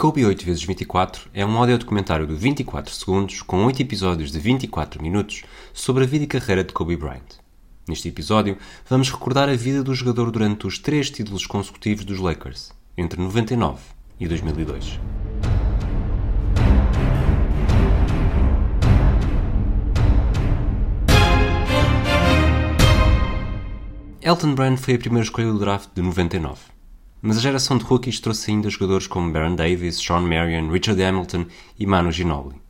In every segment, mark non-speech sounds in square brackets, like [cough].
Kobe 8x24 é um audiodocumentário de 24 segundos com 8 episódios de 24 minutos sobre a vida e carreira de Kobe Bryant. Neste episódio, vamos recordar a vida do jogador durante os três títulos consecutivos dos Lakers, entre 99 e 2002. Elton Brand foi a primeira escolha do draft de 99. Mas a geração de rookies trouxe ainda jogadores como Baron Davis, Sean Marion, Richard Hamilton e Manu Ginobili.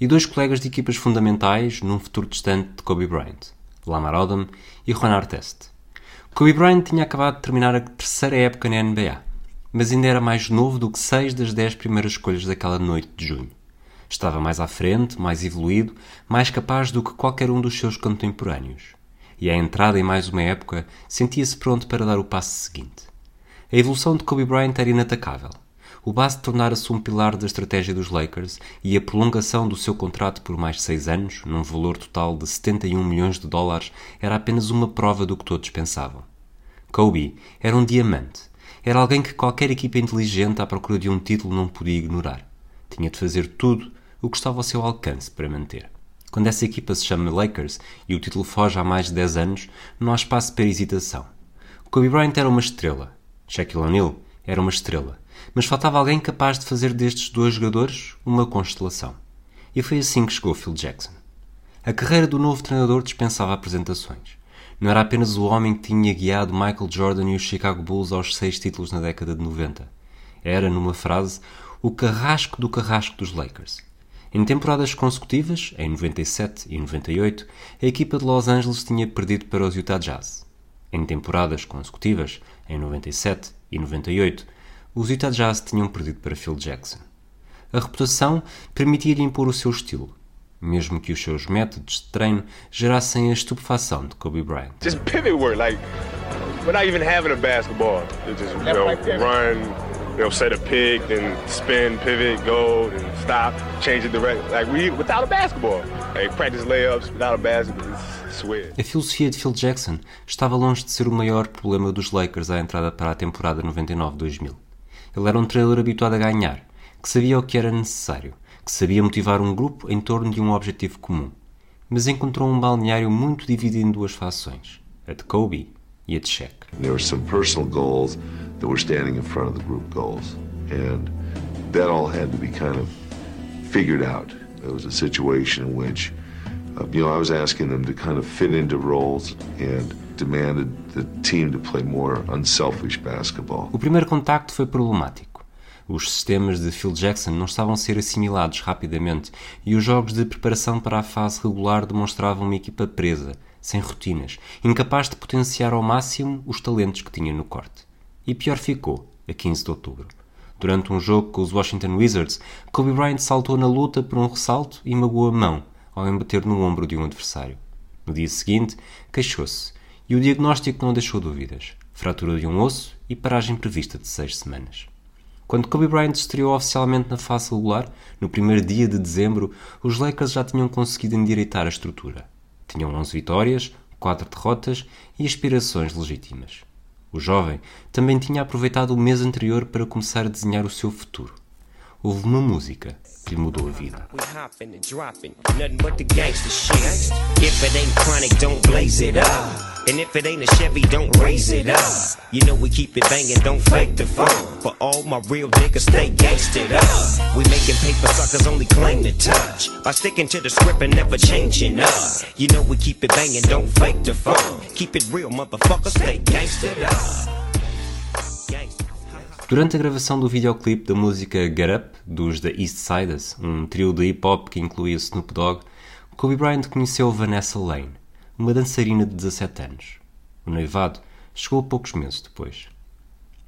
E dois colegas de equipas fundamentais num futuro distante de Kobe Bryant, Lamar Odom e Juan Artest. Kobe Bryant tinha acabado de terminar a terceira época na NBA, mas ainda era mais novo do que seis das dez primeiras escolhas daquela noite de junho. Estava mais à frente, mais evoluído, mais capaz do que qualquer um dos seus contemporâneos. E à entrada em mais uma época, sentia-se pronto para dar o passo seguinte. A evolução de Kobe Bryant era inatacável. O base tornara-se um pilar da estratégia dos Lakers e a prolongação do seu contrato por mais seis anos, num valor total de 71 milhões de dólares, era apenas uma prova do que todos pensavam. Kobe era um diamante. Era alguém que qualquer equipa inteligente à procura de um título não podia ignorar. Tinha de fazer tudo o que estava ao seu alcance para manter. Quando essa equipa se chama Lakers e o título foge há mais de 10 anos, não há espaço para hesitação. Kobe Bryant era uma estrela, Shaquille O'Neal era uma estrela, mas faltava alguém capaz de fazer destes dois jogadores uma constelação. E foi assim que chegou Phil Jackson. A carreira do novo treinador dispensava apresentações. Não era apenas o homem que tinha guiado Michael Jordan e os Chicago Bulls aos seis títulos na década de 90. Era, numa frase, o carrasco do carrasco dos Lakers. Em temporadas consecutivas, em 97 e 98, a equipa de Los Angeles tinha perdido para os Utah Jazz. Em temporadas consecutivas, em 97 e 98, os Utah Jazz tinham perdido para Phil Jackson. A reputação permitia-lhe impor o seu estilo, mesmo que os seus métodos de treino gerassem a estupefação de Kobe Bryant. Just pivot work, like even having a basketball. Just you know, run, you know, set a pick, then spin, pivot, go, then stop, change the direction. Like we without a basketball. Like practice layups without a basketball. A filosofia de Phil Jackson estava longe de ser o maior problema dos Lakers à entrada para a temporada 99-2000. Ele era um treinador habituado a ganhar, que sabia o que era necessário, que sabia motivar um grupo em torno de um objetivo comum. Mas encontrou um balneário muito dividido em duas fações, a de Kobe e a de Shaq. There were some personal goals that were standing in front of the group goals. And that all had to be kind of figured out. It was a situation in which, uh, you know, I was asking them to kind of fit into roles and demanded the team to play more unselfish basketball. O primeiro contacto foi problemático. Os sistemas de Phil Jackson não estavam a ser assimilados rapidamente e os jogos de preparação para a fase regular demonstravam uma equipa presa, sem rotinas, incapaz de potenciar ao máximo os talentos que tinha no corte. E pior ficou, a 15 de outubro. Durante um jogo com os Washington Wizards, Kobe Bryant saltou na luta por um ressalto e magoou a mão ao embater no ombro de um adversário. No dia seguinte, queixou-se e o diagnóstico não deixou dúvidas: fratura de um osso e paragem prevista de seis semanas. Quando Kobe Bryant estreou oficialmente na fase regular, no primeiro dia de dezembro, os Lakers já tinham conseguido endireitar a estrutura. Tinham 11 vitórias, 4 derrotas e aspirações legítimas. O jovem também tinha aproveitado o mês anterior para começar a desenhar o seu futuro. Houve uma música que lhe mudou a vida. And. If it ain't a Chevy, don't raise it up. You know we keep it banging, don't fake the fun. For all my real niggas, stay gangsted up. We making paper suckers only claim to touch. By sticking to the script and never changing up. You know we keep it banging, don't fake the fun. Keep it real, stay gangsted up. Durante a gravação do videoclipe da música Get Up, dos The East Siders, um trio de hip-hop que incluía Snoop Dogg, Kobe Bryant conheceu Vanessa Lane, uma dançarina de 17 anos. O noivado chegou poucos meses depois.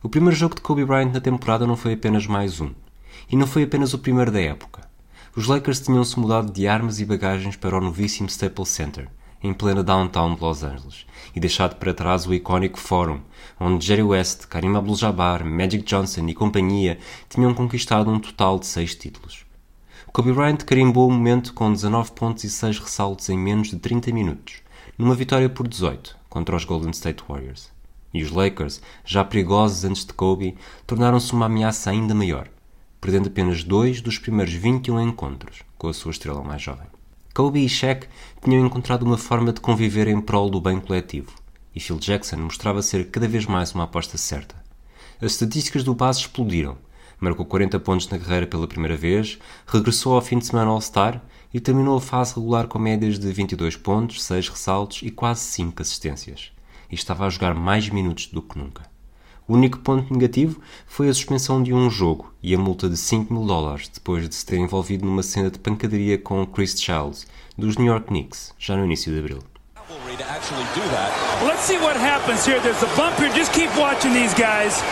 O primeiro jogo de Kobe Bryant na temporada não foi apenas mais um, e não foi apenas o primeiro da época. Os Lakers tinham-se mudado de armas e bagagens para o novíssimo Staples Center, em plena downtown de Los Angeles, e deixado para trás o icónico Fórum, onde Jerry West, Karim Abdul-Jabbar, Magic Johnson e companhia tinham conquistado um total de seis títulos. Kobe Bryant carimbou o momento com 19 pontos e 6 ressaltos em menos de 30 minutos, numa vitória por 18 contra os Golden State Warriors. E os Lakers, já perigosos antes de Kobe, tornaram-se uma ameaça ainda maior. perdendo apenas dois dos primeiros 21 encontros com a sua estrela mais jovem. Kobe e Shaq tinham encontrado uma forma de conviver em prol do bem coletivo, e Phil Jackson mostrava ser cada vez mais uma aposta certa. As estatísticas do base explodiram. Marcou 40 pontos na carreira pela primeira vez, regressou ao fim de semana All-Star e terminou a fase regular com médias de 22 pontos, 6 ressaltos e quase 5 assistências. E estava a jogar mais minutos do que nunca. O único ponto negativo foi a suspensão de um jogo e a multa de 5 mil dólares depois de se ter envolvido numa cena de pancadaria com Chris Childs, dos New York Knicks, já no início de abril. Let's see what happens here. There's a bump here. Just keep watching these guys.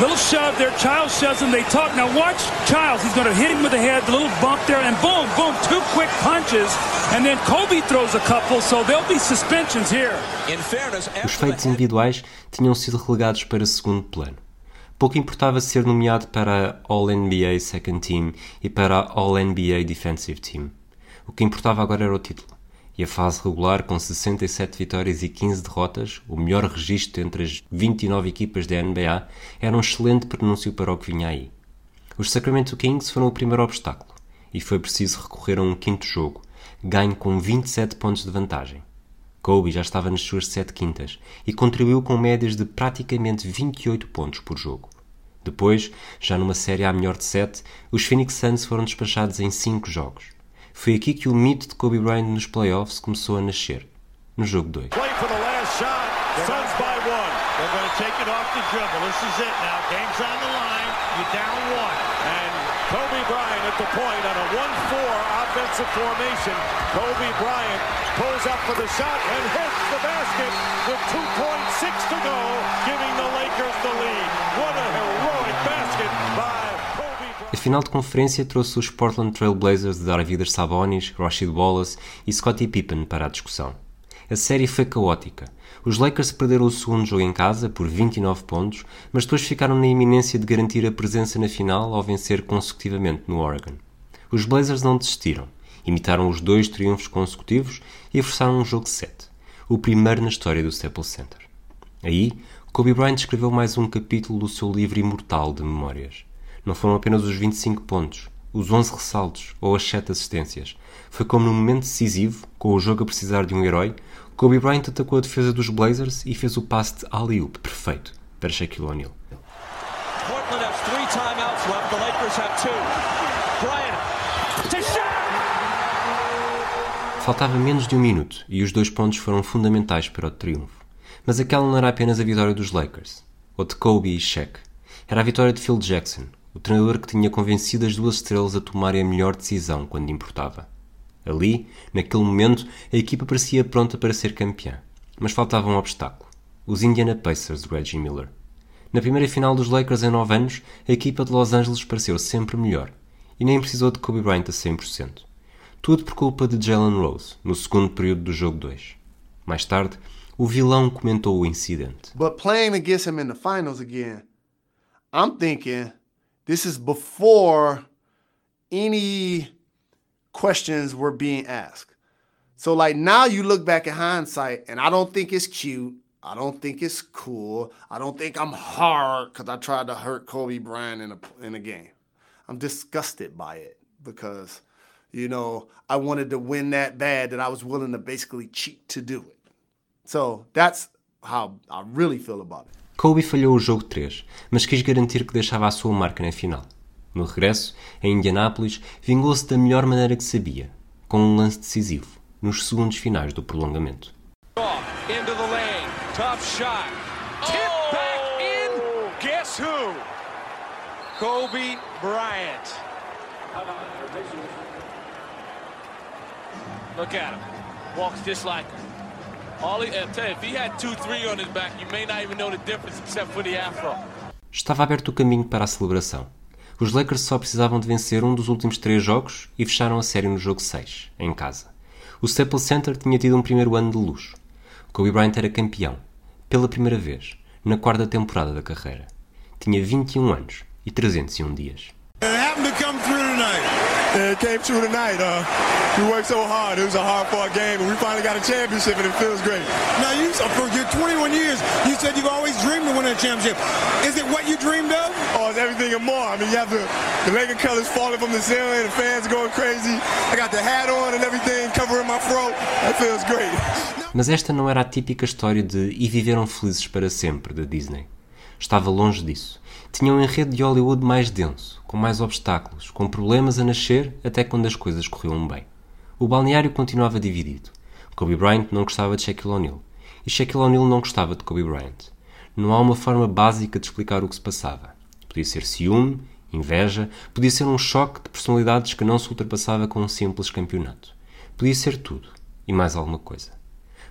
Little shove there. Childs shoves him. They talk. Now watch Childs. He's going to hit him with the head. The little bump there, and boom, boom, two quick punches, and then Kobe throws a couple. So there'll be suspensions here. Os feitos individuais tinham sido relegados para segundo plano. Pouco importava ser nomeado para a All-NBA Second Team e para a All-NBA Defensive Team. O que importava agora era o título e a fase regular com 67 vitórias e 15 derrotas, o melhor registro entre as 29 equipas da NBA, era um excelente pronúncio para o que vinha aí. Os Sacramento Kings foram o primeiro obstáculo e foi preciso recorrer a um quinto jogo, ganho com 27 pontos de vantagem. Kobe já estava nas suas sete quintas e contribuiu com médias de praticamente 28 pontos por jogo. Depois, já numa série à melhor de 7, os Phoenix Suns foram despachados em 5 jogos. Foi aqui que o mito de Kobe Bryant nos playoffs começou a nascer, no jogo 2. Kobe Bryant at the point on a 1-4 offensive formation. Kobe Bryant pulls up for the shot and hits the basket with 2.6 to go, giving the Lakers the lead. What a heroic basket by a final de conferência trouxe os Portland Trail Blazers de Arvidas Sabonis, Rashid Wallace e Scottie Pippen para a discussão. A série foi caótica. Os Lakers perderam o segundo jogo em casa por 29 pontos, mas depois ficaram na iminência de garantir a presença na final ao vencer consecutivamente no Oregon. Os Blazers não desistiram, imitaram os dois triunfos consecutivos e forçaram um jogo 7, o primeiro na história do Staples Center. Aí, Kobe Bryant escreveu mais um capítulo do seu livro imortal de memórias. Não foram apenas os 25 pontos, os 11 ressaltos ou as 7 assistências. Foi como no momento decisivo, com o jogo a precisar de um herói, Kobe Bryant atacou a defesa dos Blazers e fez o passe de alley-oop perfeito para Shaquille O'Neal. Portland has three timeouts left. The Lakers have two. Bryant to Faltava menos de um minuto e os dois pontos foram fundamentais para o triunfo. Mas aquela não era apenas a vitória dos Lakers, ou de Kobe e Shaq. Era a vitória de Phil Jackson, o treinador que tinha convencido as duas estrelas a tomarem a melhor decisão quando importava. Ali, naquele momento, a equipa parecia pronta para ser campeã, mas faltava um obstáculo: os Indiana Pacers de Reggie Miller. Na primeira final dos Lakers em 9 anos, a equipa de Los Angeles pareceu sempre melhor e nem precisou de Kobe Bryant a 100%. Tudo por culpa de Jalen Rose, no segundo período do jogo 2. Mais tarde, o vilão comentou o incidente. But playing against him in the finals again, I'm thinking This is before any questions were being asked. So, like, now you look back at hindsight, and I don't think it's cute. I don't think it's cool. I don't think I'm hard because I tried to hurt Kobe Bryant in a, in a game. I'm disgusted by it because, you know, I wanted to win that bad that I was willing to basically cheat to do it. So that's how I really feel about it. Kobe falhou o jogo 3, mas quis garantir que deixava a sua marca na final. No regresso, em Indianápolis, vingou-se da melhor maneira que sabia, com um lance decisivo, nos segundos finais do prolongamento. Kobe Bryant. Look at him. Walks him. Estava aberto o caminho para a celebração. Os Lakers só precisavam de vencer um dos últimos três jogos e fecharam a série no jogo 6, em casa. O Staples Center tinha tido um primeiro ano de luxo. Kobe Bryant era campeão, pela primeira vez, na quarta temporada da carreira. Tinha 21 anos e 301 dias. It and it came true tonight. Uh, we worked so hard. It was a hard-fought game, and we finally got a championship, and it feels great. Now, you for your 21 years, you said you've always dreamed of winning a championship. Is it what you dreamed of? Oh, it's everything and more. I mean, you have the, the Laker colors falling from the ceiling, the fans going crazy. I got the hat on and everything covering my throat. That feels great. [laughs] Mas esta não era a típica história de e viveram felizes para sempre da Disney. Estava longe disso. Tinha um enredo de Hollywood mais denso, com mais obstáculos, com problemas a nascer até quando as coisas corriam bem. O balneário continuava dividido. Kobe Bryant não gostava de Shaquille O'Neal e Shaquille O'Neal não gostava de Kobe Bryant. Não há uma forma básica de explicar o que se passava. Podia ser ciúme, inveja, podia ser um choque de personalidades que não se ultrapassava com um simples campeonato. Podia ser tudo e mais alguma coisa.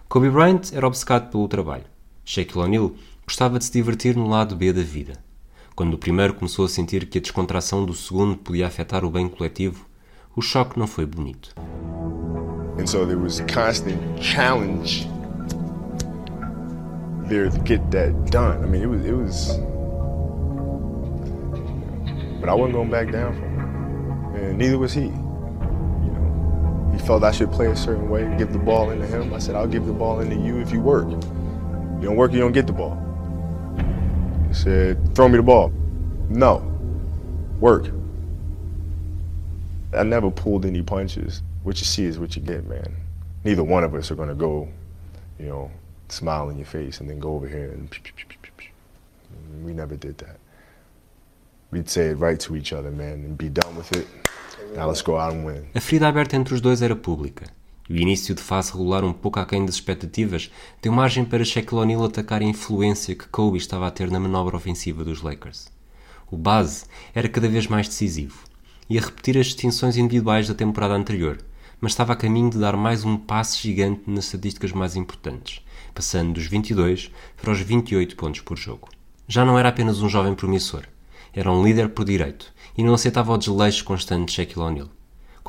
Kobe Bryant era obcecado pelo trabalho. Shaquille O'Neal gostava de se divertir no lado B da vida. Quando o primeiro começou a sentir que a descontração do segundo podia afetar o bem coletivo, o choque não foi bonito. And so there was constant challenge there to get that done. I mean, it was it was but I wasn't going back down from it. And neither was he. You know, he felt I should play a certain way, give the ball into him. I said, I'll give the ball into you if you work. You don't work, you don't get the ball. He said, throw me the ball. No. Work. I never pulled any punches. What you see is what you get, man. Neither one of us are going to go, you know, smile in your face and then go over here and we never did that. We'd say it right to each other, man, and be done with it. Now let's go out and win. A ferida aberta entre os dois era pública. O início de fase regular um pouco aquém das expectativas deu margem para Shaquille O'Neal atacar a influência que Kobe estava a ter na manobra ofensiva dos Lakers. O base era cada vez mais decisivo e a repetir as distinções individuais da temporada anterior, mas estava a caminho de dar mais um passo gigante nas estatísticas mais importantes, passando dos 22 para os 28 pontos por jogo. Já não era apenas um jovem promissor, era um líder por direito e não aceitava o desleixo constante de Shaquille O'Neal.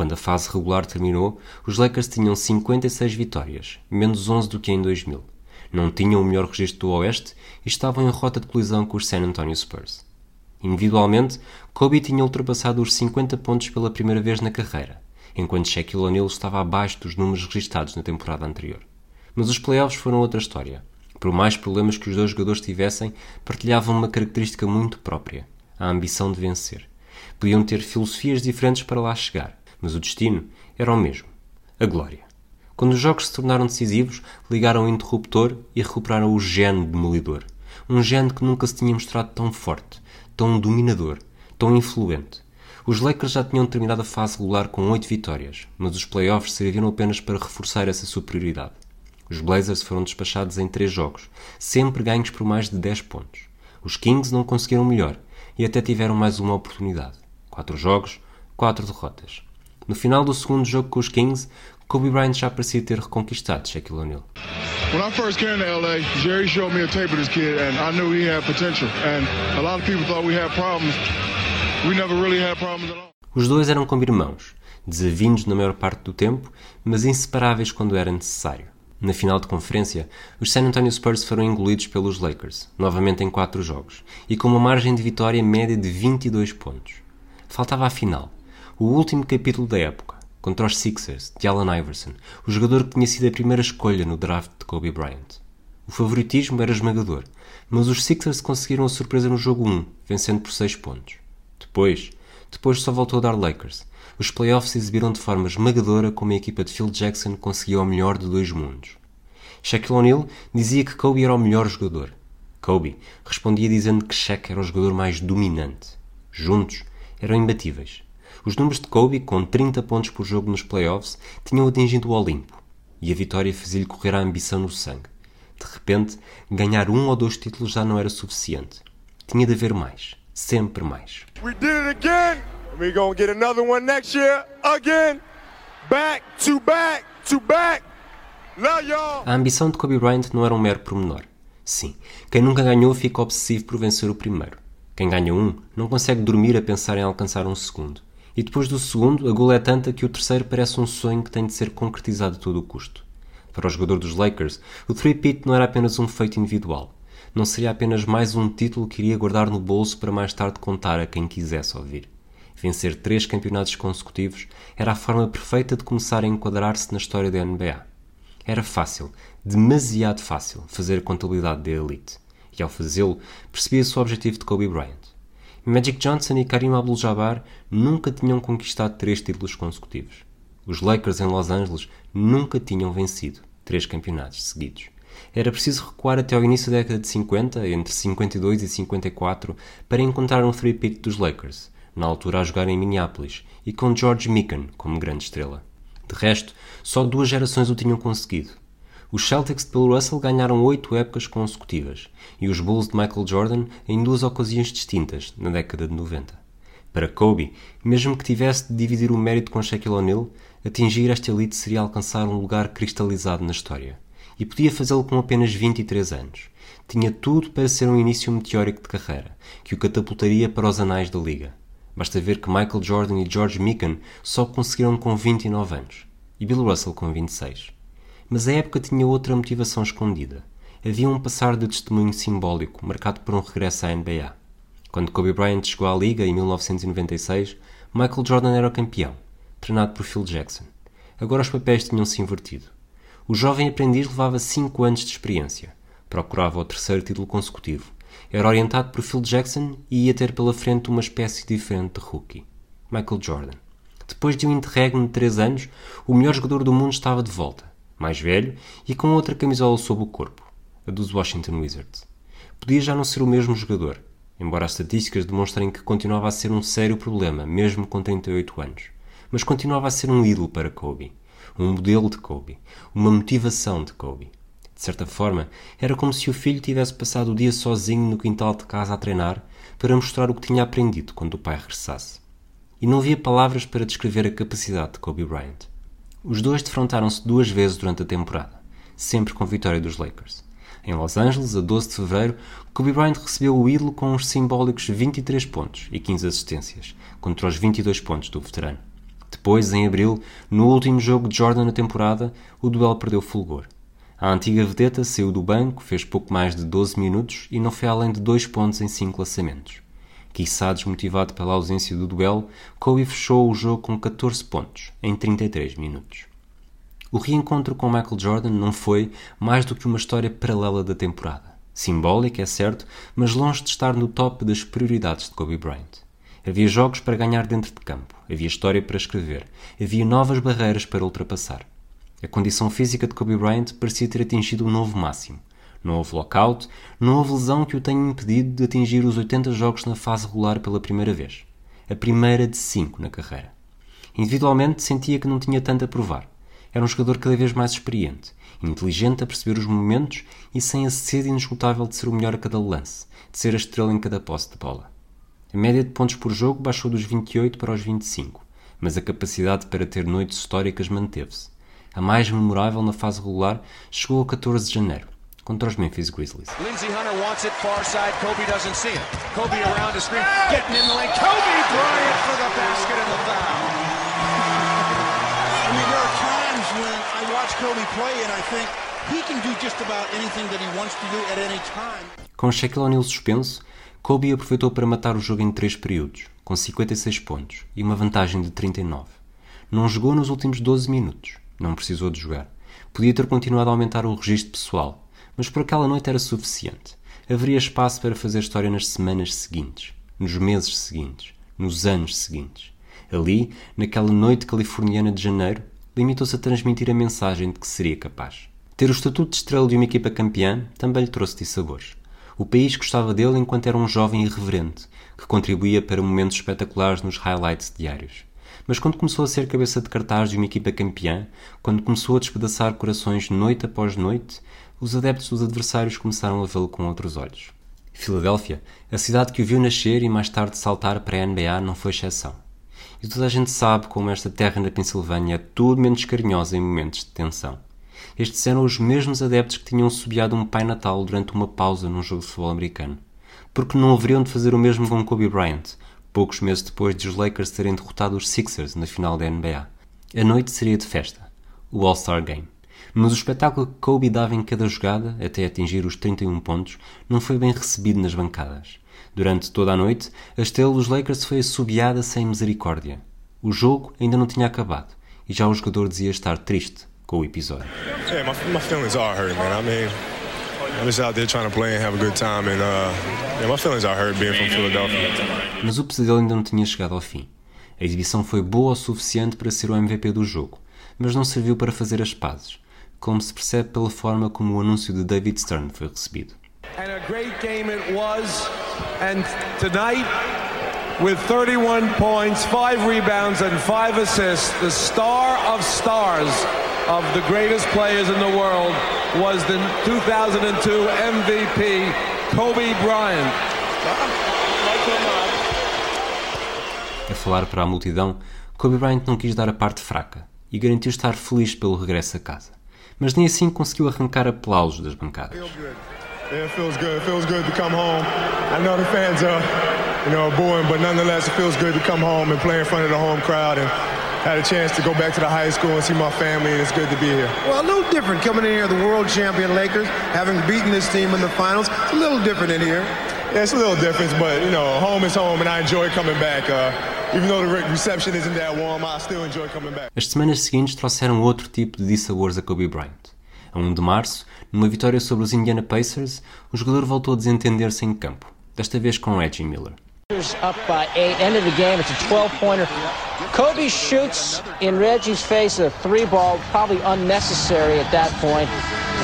Quando a fase regular terminou, os Lakers tinham 56 vitórias, menos 11 do que em 2000. Não tinham o melhor registro do Oeste e estavam em rota de colisão com os San Antonio Spurs. Individualmente, Kobe tinha ultrapassado os 50 pontos pela primeira vez na carreira, enquanto Shaquille O'Neal estava abaixo dos números registados na temporada anterior. Mas os playoffs foram outra história. Por mais problemas que os dois jogadores tivessem, partilhavam uma característica muito própria: a ambição de vencer. Podiam ter filosofias diferentes para lá chegar, mas o destino era o mesmo: a glória. Quando os jogos se tornaram decisivos, ligaram o interruptor e recuperaram o gene demolidor. Um gene que nunca se tinha mostrado tão forte, tão dominador, tão influente. Os Lakers já tinham terminado a fase regular com 8 vitórias, mas os playoffs serviram apenas para reforçar essa superioridade. Os Blazers foram despachados em 3 jogos, sempre ganhos por mais de 10 pontos. Os Kings não conseguiram melhor e até tiveram mais uma oportunidade. 4 jogos, 4 derrotas. No final do segundo jogo com os Kings, Kobe Bryant já parecia ter reconquistado Shaquille O'Neal. When I first came to LA, Jerry showed me a tape of this kid, and I knew he had potential. And a lot of people thought we had problems. We never really had problems at all. Os dois eram como irmãos, desavindos na maior parte do tempo, mas inseparáveis quando era necessário. Na final de conferência, os San Antonio Spurs foram engolidos pelos Lakers, novamente em 4 jogos, e com uma margem de vitória média de 22 pontos. Faltava a final, o último capítulo da época, contra os Sixers, de Allen Iverson, o jogador que tinha sido a primeira escolha no draft de Kobe Bryant. O favoritismo era esmagador, mas os Sixers conseguiram a surpresa no jogo 1, vencendo por 6 pontos. Depois, depois só voltou a dar Lakers. Os playoffs exibiram de forma esmagadora como a equipa de Phil Jackson conseguiu o melhor de dois mundos. Shaquille O'Neal dizia que Kobe era o melhor jogador. Kobe respondia dizendo que Shaq era o jogador mais dominante. Juntos, eram imbatíveis. Os números de Kobe, com 30 pontos por jogo nos playoffs, tinham atingido o Olimpo, e a vitória fazia-lhe correr a ambição no sangue. De repente, ganhar um ou dois títulos já não era suficiente. Tinha de haver mais. Sempre mais. We did it again. We're gonna get another one next year. Again. Back to back to back. Love y'all. A ambição de Kobe Bryant não era um mero pormenor. Sim, quem nunca ganhou fica obsessivo por vencer o primeiro. Quem ganha um não consegue dormir a pensar em alcançar um segundo. E depois do segundo, a gula é tanta que o terceiro parece um sonho que tem de ser concretizado a todo o custo. Para o jogador dos Lakers, o three-peat não era apenas um feito individual. Não seria apenas mais um título que iria guardar no bolso para mais tarde contar a quem quisesse ouvir. Vencer três campeonatos consecutivos era a forma perfeita de começar a enquadrar-se na história da NBA. Era fácil, demasiado fácil, fazer a contabilidade da elite. E ao fazê-lo, percebia-se o objetivo de Kobe Bryant. Magic Johnson e Karim Abdul-Jabbar nunca tinham conquistado três títulos consecutivos. Os Lakers em Los Angeles nunca tinham vencido três campeonatos seguidos. Era preciso recuar até ao início da década de 50, entre 52 e 54, para encontrar um three-peat dos Lakers, na altura a jogar em Minneapolis, e com George Mikan como grande estrela. De resto, só duas gerações o tinham conseguido. Os Celtics de Bill Russell ganharam oito épocas consecutivas e os Bulls de Michael Jordan em duas ocasiões distintas, na década de 90. Para Kobe, mesmo que tivesse de dividir o mérito com Shaquille O'Neal, atingir esta elite seria alcançar um lugar cristalizado na história. E podia fazê-lo com apenas 23 anos. Tinha tudo para ser um início meteórico de carreira, que o catapultaria para os anais da liga. Basta ver que Michael Jordan e George Mikan só conseguiram com 29 anos e Bill Russell com 26. Mas a época tinha outra motivação escondida. Havia um passar de testemunho simbólico marcado por um regresso à NBA. Quando Kobe Bryant chegou à liga em 1996, Michael Jordan era o campeão, treinado por Phil Jackson. Agora os papéis tinham-se invertido. O jovem aprendiz levava 5 anos de experiência. Procurava o terceiro título consecutivo era orientado por Phil Jackson e ia ter pela frente uma espécie diferente de rookie, Michael Jordan. Depois de um interregno de 3 anos, o melhor jogador do mundo estava de volta, mais velho e com outra camisola sob o corpo, a dos Washington Wizards. Podia já não ser o mesmo jogador, embora as estatísticas demonstrem que continuava a ser um sério problema, mesmo com 38 anos. Mas continuava a ser um ídolo para Kobe, um modelo de Kobe, uma motivação de Kobe. De certa forma, era como se o filho tivesse passado o dia sozinho no quintal de casa a treinar para mostrar o que tinha aprendido quando o pai regressasse. E não havia palavras para descrever a capacidade de Kobe Bryant. Os dois defrontaram-se duas vezes durante a temporada, sempre com vitória dos Lakers. Em Los Angeles, a 12 de fevereiro, Kobe Bryant recebeu o ídolo com uns simbólicos 23 pontos e 15 assistências, contra os 22 pontos do veterano. Depois, em abril, no último jogo de Jordan na temporada, o duelo perdeu fulgor. A antiga vedeta saiu do banco, fez pouco mais de 12 minutos e não foi além de dois pontos em cinco lançamentos. Quiçá desmotivado pela ausência do duelo, Kobe fechou o jogo com 14 pontos, em 33 minutos. O reencontro com Michael Jordan não foi mais do que uma história paralela da temporada. Simbólica, é certo, mas longe de estar no top das prioridades de Kobe Bryant. Havia jogos para ganhar dentro de campo, havia história para escrever, havia novas barreiras para ultrapassar. A condição física de Kobe Bryant parecia ter atingido um novo máximo. Não houve lockout, não houve lesão que o tenha impedido de atingir os 80 jogos na fase regular pela primeira vez. A primeira de 5 na carreira. Individualmente sentia que não tinha tanto a provar. Era um jogador cada vez mais experiente, inteligente a perceber os momentos e sem a sede inesgotável de ser o melhor a cada lance, de ser a estrela em cada posse de bola. A média de pontos por jogo baixou dos 28 para os 25, mas a capacidade para ter noites históricas manteve-se a mais memorável na fase regular, chegou a 14 de janeiro, contra os Memphis Grizzlies. Lindsey Hunter wants it far side, Kobe doesn't see it. Kobe around the screen, getting in the lane. Kobe Bryant for the basket and the foul. I mean, there are times when I watch Kobe play and I think he can do just about anything that he wants to do at any time. Com Shaquille O'Neal suspenso, Kobe aproveitou para matar o jogo em três períodos, com 56 pontos e uma vantagem de 39. Não jogou nos últimos 12 minutos não precisou de jogar. Podia ter continuado a aumentar o registro pessoal, mas por aquela noite era suficiente. Haveria espaço para fazer história nas semanas seguintes, nos meses seguintes, nos anos seguintes. Ali, naquela noite californiana de janeiro, limitou-se a transmitir a mensagem de que seria capaz. Ter o estatuto de estrela de uma equipa campeã também lhe trouxe dissabores. O país gostava dele enquanto era um jovem irreverente, que contribuía para momentos espetaculares nos highlights diários. Mas quando começou a ser cabeça de cartaz de uma equipa campeã, quando começou a despedaçar corações noite após noite, os adeptos dos adversários começaram a vê-lo com outros olhos. Filadélfia, a cidade que o viu nascer e mais tarde saltar para a NBA, não foi exceção. E toda a gente sabe como esta terra na Pensilvânia é tudo menos carinhosa em momentos de tensão. Estes eram os mesmos adeptos que tinham subiado um Pai Natal durante uma pausa num jogo de futebol americano. Porque não haveriam de fazer o mesmo com Kobe Bryant, poucos meses depois de os Lakers terem derrotado os Sixers na final da NBA. A noite seria de festa, o All-Star Game. Mas o espetáculo que Kobe dava em cada jogada, até atingir os 31 pontos, não foi bem recebido nas bancadas. Durante toda a noite, a estrela dos Lakers foi assobiada sem misericórdia. O jogo ainda não tinha acabado e já o jogador dizia estar triste com o episódio. Yeah, my, my feelings are hurt, man. I mean, I'm just out there trying to play and have a good time, and uh, yeah, my feelings are hurt being from Philadelphia. Mas o pesadelo ainda não tinha chegado ao fim. A exibição foi boa o suficiente para ser o MVP do jogo, mas não serviu para fazer as pazes, como se percebe pela forma como o anúncio de David Stern foi recebido. And a great game it was. And tonight, with 31 points, 5 rebounds, and 5 assists, the star of stars of the greatest players in the world was the 2002 MVP, Kobe Bryant. A falar para a multidão, Kobe Bryant não quis dar a parte fraca e garantiu estar feliz pelo regresso a casa. Mas nem assim conseguiu arrancar aplausos das bancadas. Yeah, it feels good. It feels good to come home. I know the fans are, you know, booing, but nonetheless, it feels good to come home and play in front of the home crowd and had a chance to go back to the high school and see my family, and it's good to be here. Well, a little different coming in here, the world champion Lakers, having beaten this team in the finals. It's a little different in here. Yeah, it's a little different, but you know, home is home, and I enjoy coming back. Uh, even though the reception isn't that warm, I still enjoy coming back. As semanas seguintes trouxeram outro tipo de dissabores a Kobe Bryant. A 1 de março, numa vitória sobre os Indiana Pacers, o jogador voltou a desentender-se em campo, desta vez com Reggie Miller. Up by eight. End of the game. It's a 12 pointer. Kobe shoots in Reggie's face a three ball, probably unnecessary at that point.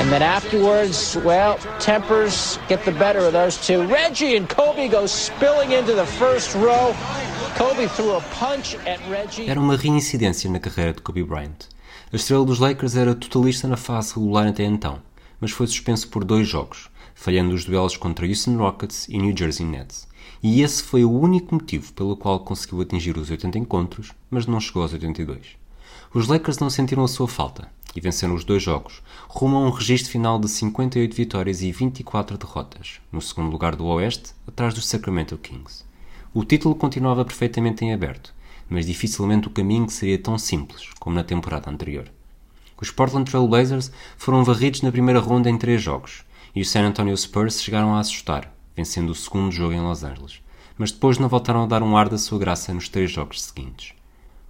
And then afterwards, well, tempers get the better of those two. Reggie and Kobe go spilling into the first row. Kobe threw a punch at Reggie. Era uma reincidência na carreira de Kobe Bryant. A estrela dos Lakers era totalista na fase regular até então, mas foi suspenso por dois jogos, falhando os duelos contra Houston Rockets e New Jersey Nets. E esse foi o único motivo pelo qual conseguiu atingir os 80 encontros, mas não chegou aos 82. Os Lakers não sentiram a sua falta e venceram os dois jogos, rumo a um registro final de 58 vitórias e 24 derrotas, no segundo lugar do Oeste, atrás dos Sacramento Kings. O título continuava perfeitamente em aberto, mas dificilmente o caminho seria tão simples como na temporada anterior. Os Portland Trail Blazers foram varridos na primeira ronda em três jogos, e os San Antonio Spurs chegaram a assustar, vencendo o segundo jogo em Los Angeles, mas depois não voltaram a dar um ar da sua graça nos três jogos seguintes.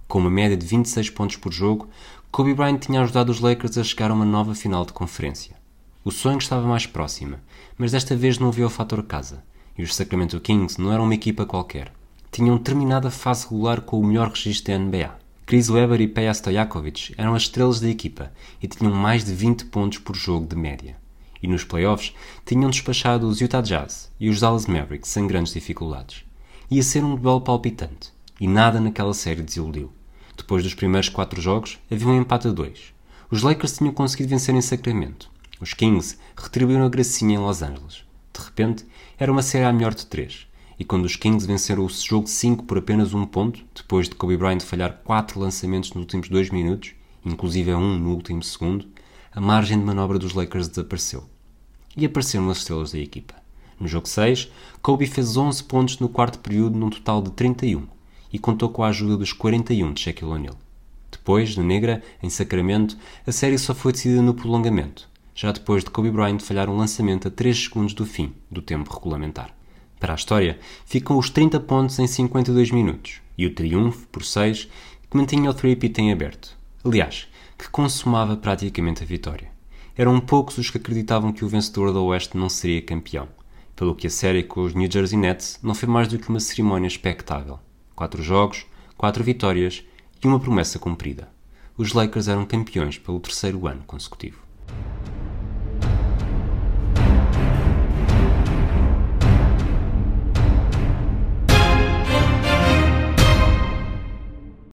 Com uma média de 26 pontos por jogo, Kobe Bryant tinha ajudado os Lakers a chegar a uma nova final de conferência. O sonho estava mais próxima, mas desta vez não havia o fator casa, e os Sacramento Kings não eram uma equipa qualquer. Tinham terminado a fase regular com o melhor registro da NBA. Chris Webber e Peja Stojakovic eram as estrelas da equipa e tinham mais de 20 pontos por jogo de média. E nos playoffs tinham despachado os Utah Jazz e os Dallas Mavericks sem grandes dificuldades. Ia ser um duelo palpitante, e nada naquela série desiludiu. Depois dos primeiros quatro jogos, havia um empate a dois. Os Lakers tinham conseguido vencer em Sacramento. Os Kings retribuíram a gracinha em Los Angeles. De repente, era uma série a melhor de três. E quando os Kings venceram o jogo 5 por apenas um ponto, depois de Kobe Bryant falhar quatro lançamentos nos últimos dois minutos, inclusive um no último segundo, a margem de manobra dos Lakers desapareceu. E apareceram as estrelas da equipa. No jogo 6, Kobe fez 11 pontos no quarto período num total de 31 e contou com a ajuda dos 41 de Shaquille O'Neal. Depois, no Negra, em Sacramento, a série só foi decidida no prolongamento, já depois de Kobe Bryant falhar um lançamento a 3 segundos do fim do tempo regulamentar. Para a história, ficam os 30 pontos em 52 minutos e o triunfo, por 6, que mantinha o three-peat em aberto. Aliás, que consumava praticamente a vitória. Eram poucos os que acreditavam que o vencedor da Oeste não seria campeão, pelo que a série com os New Jersey Nets não foi mais do que uma cerimónia espectável. Quatro jogos, quatro vitórias e uma promessa cumprida. Os Lakers eram campeões pelo terceiro ano consecutivo.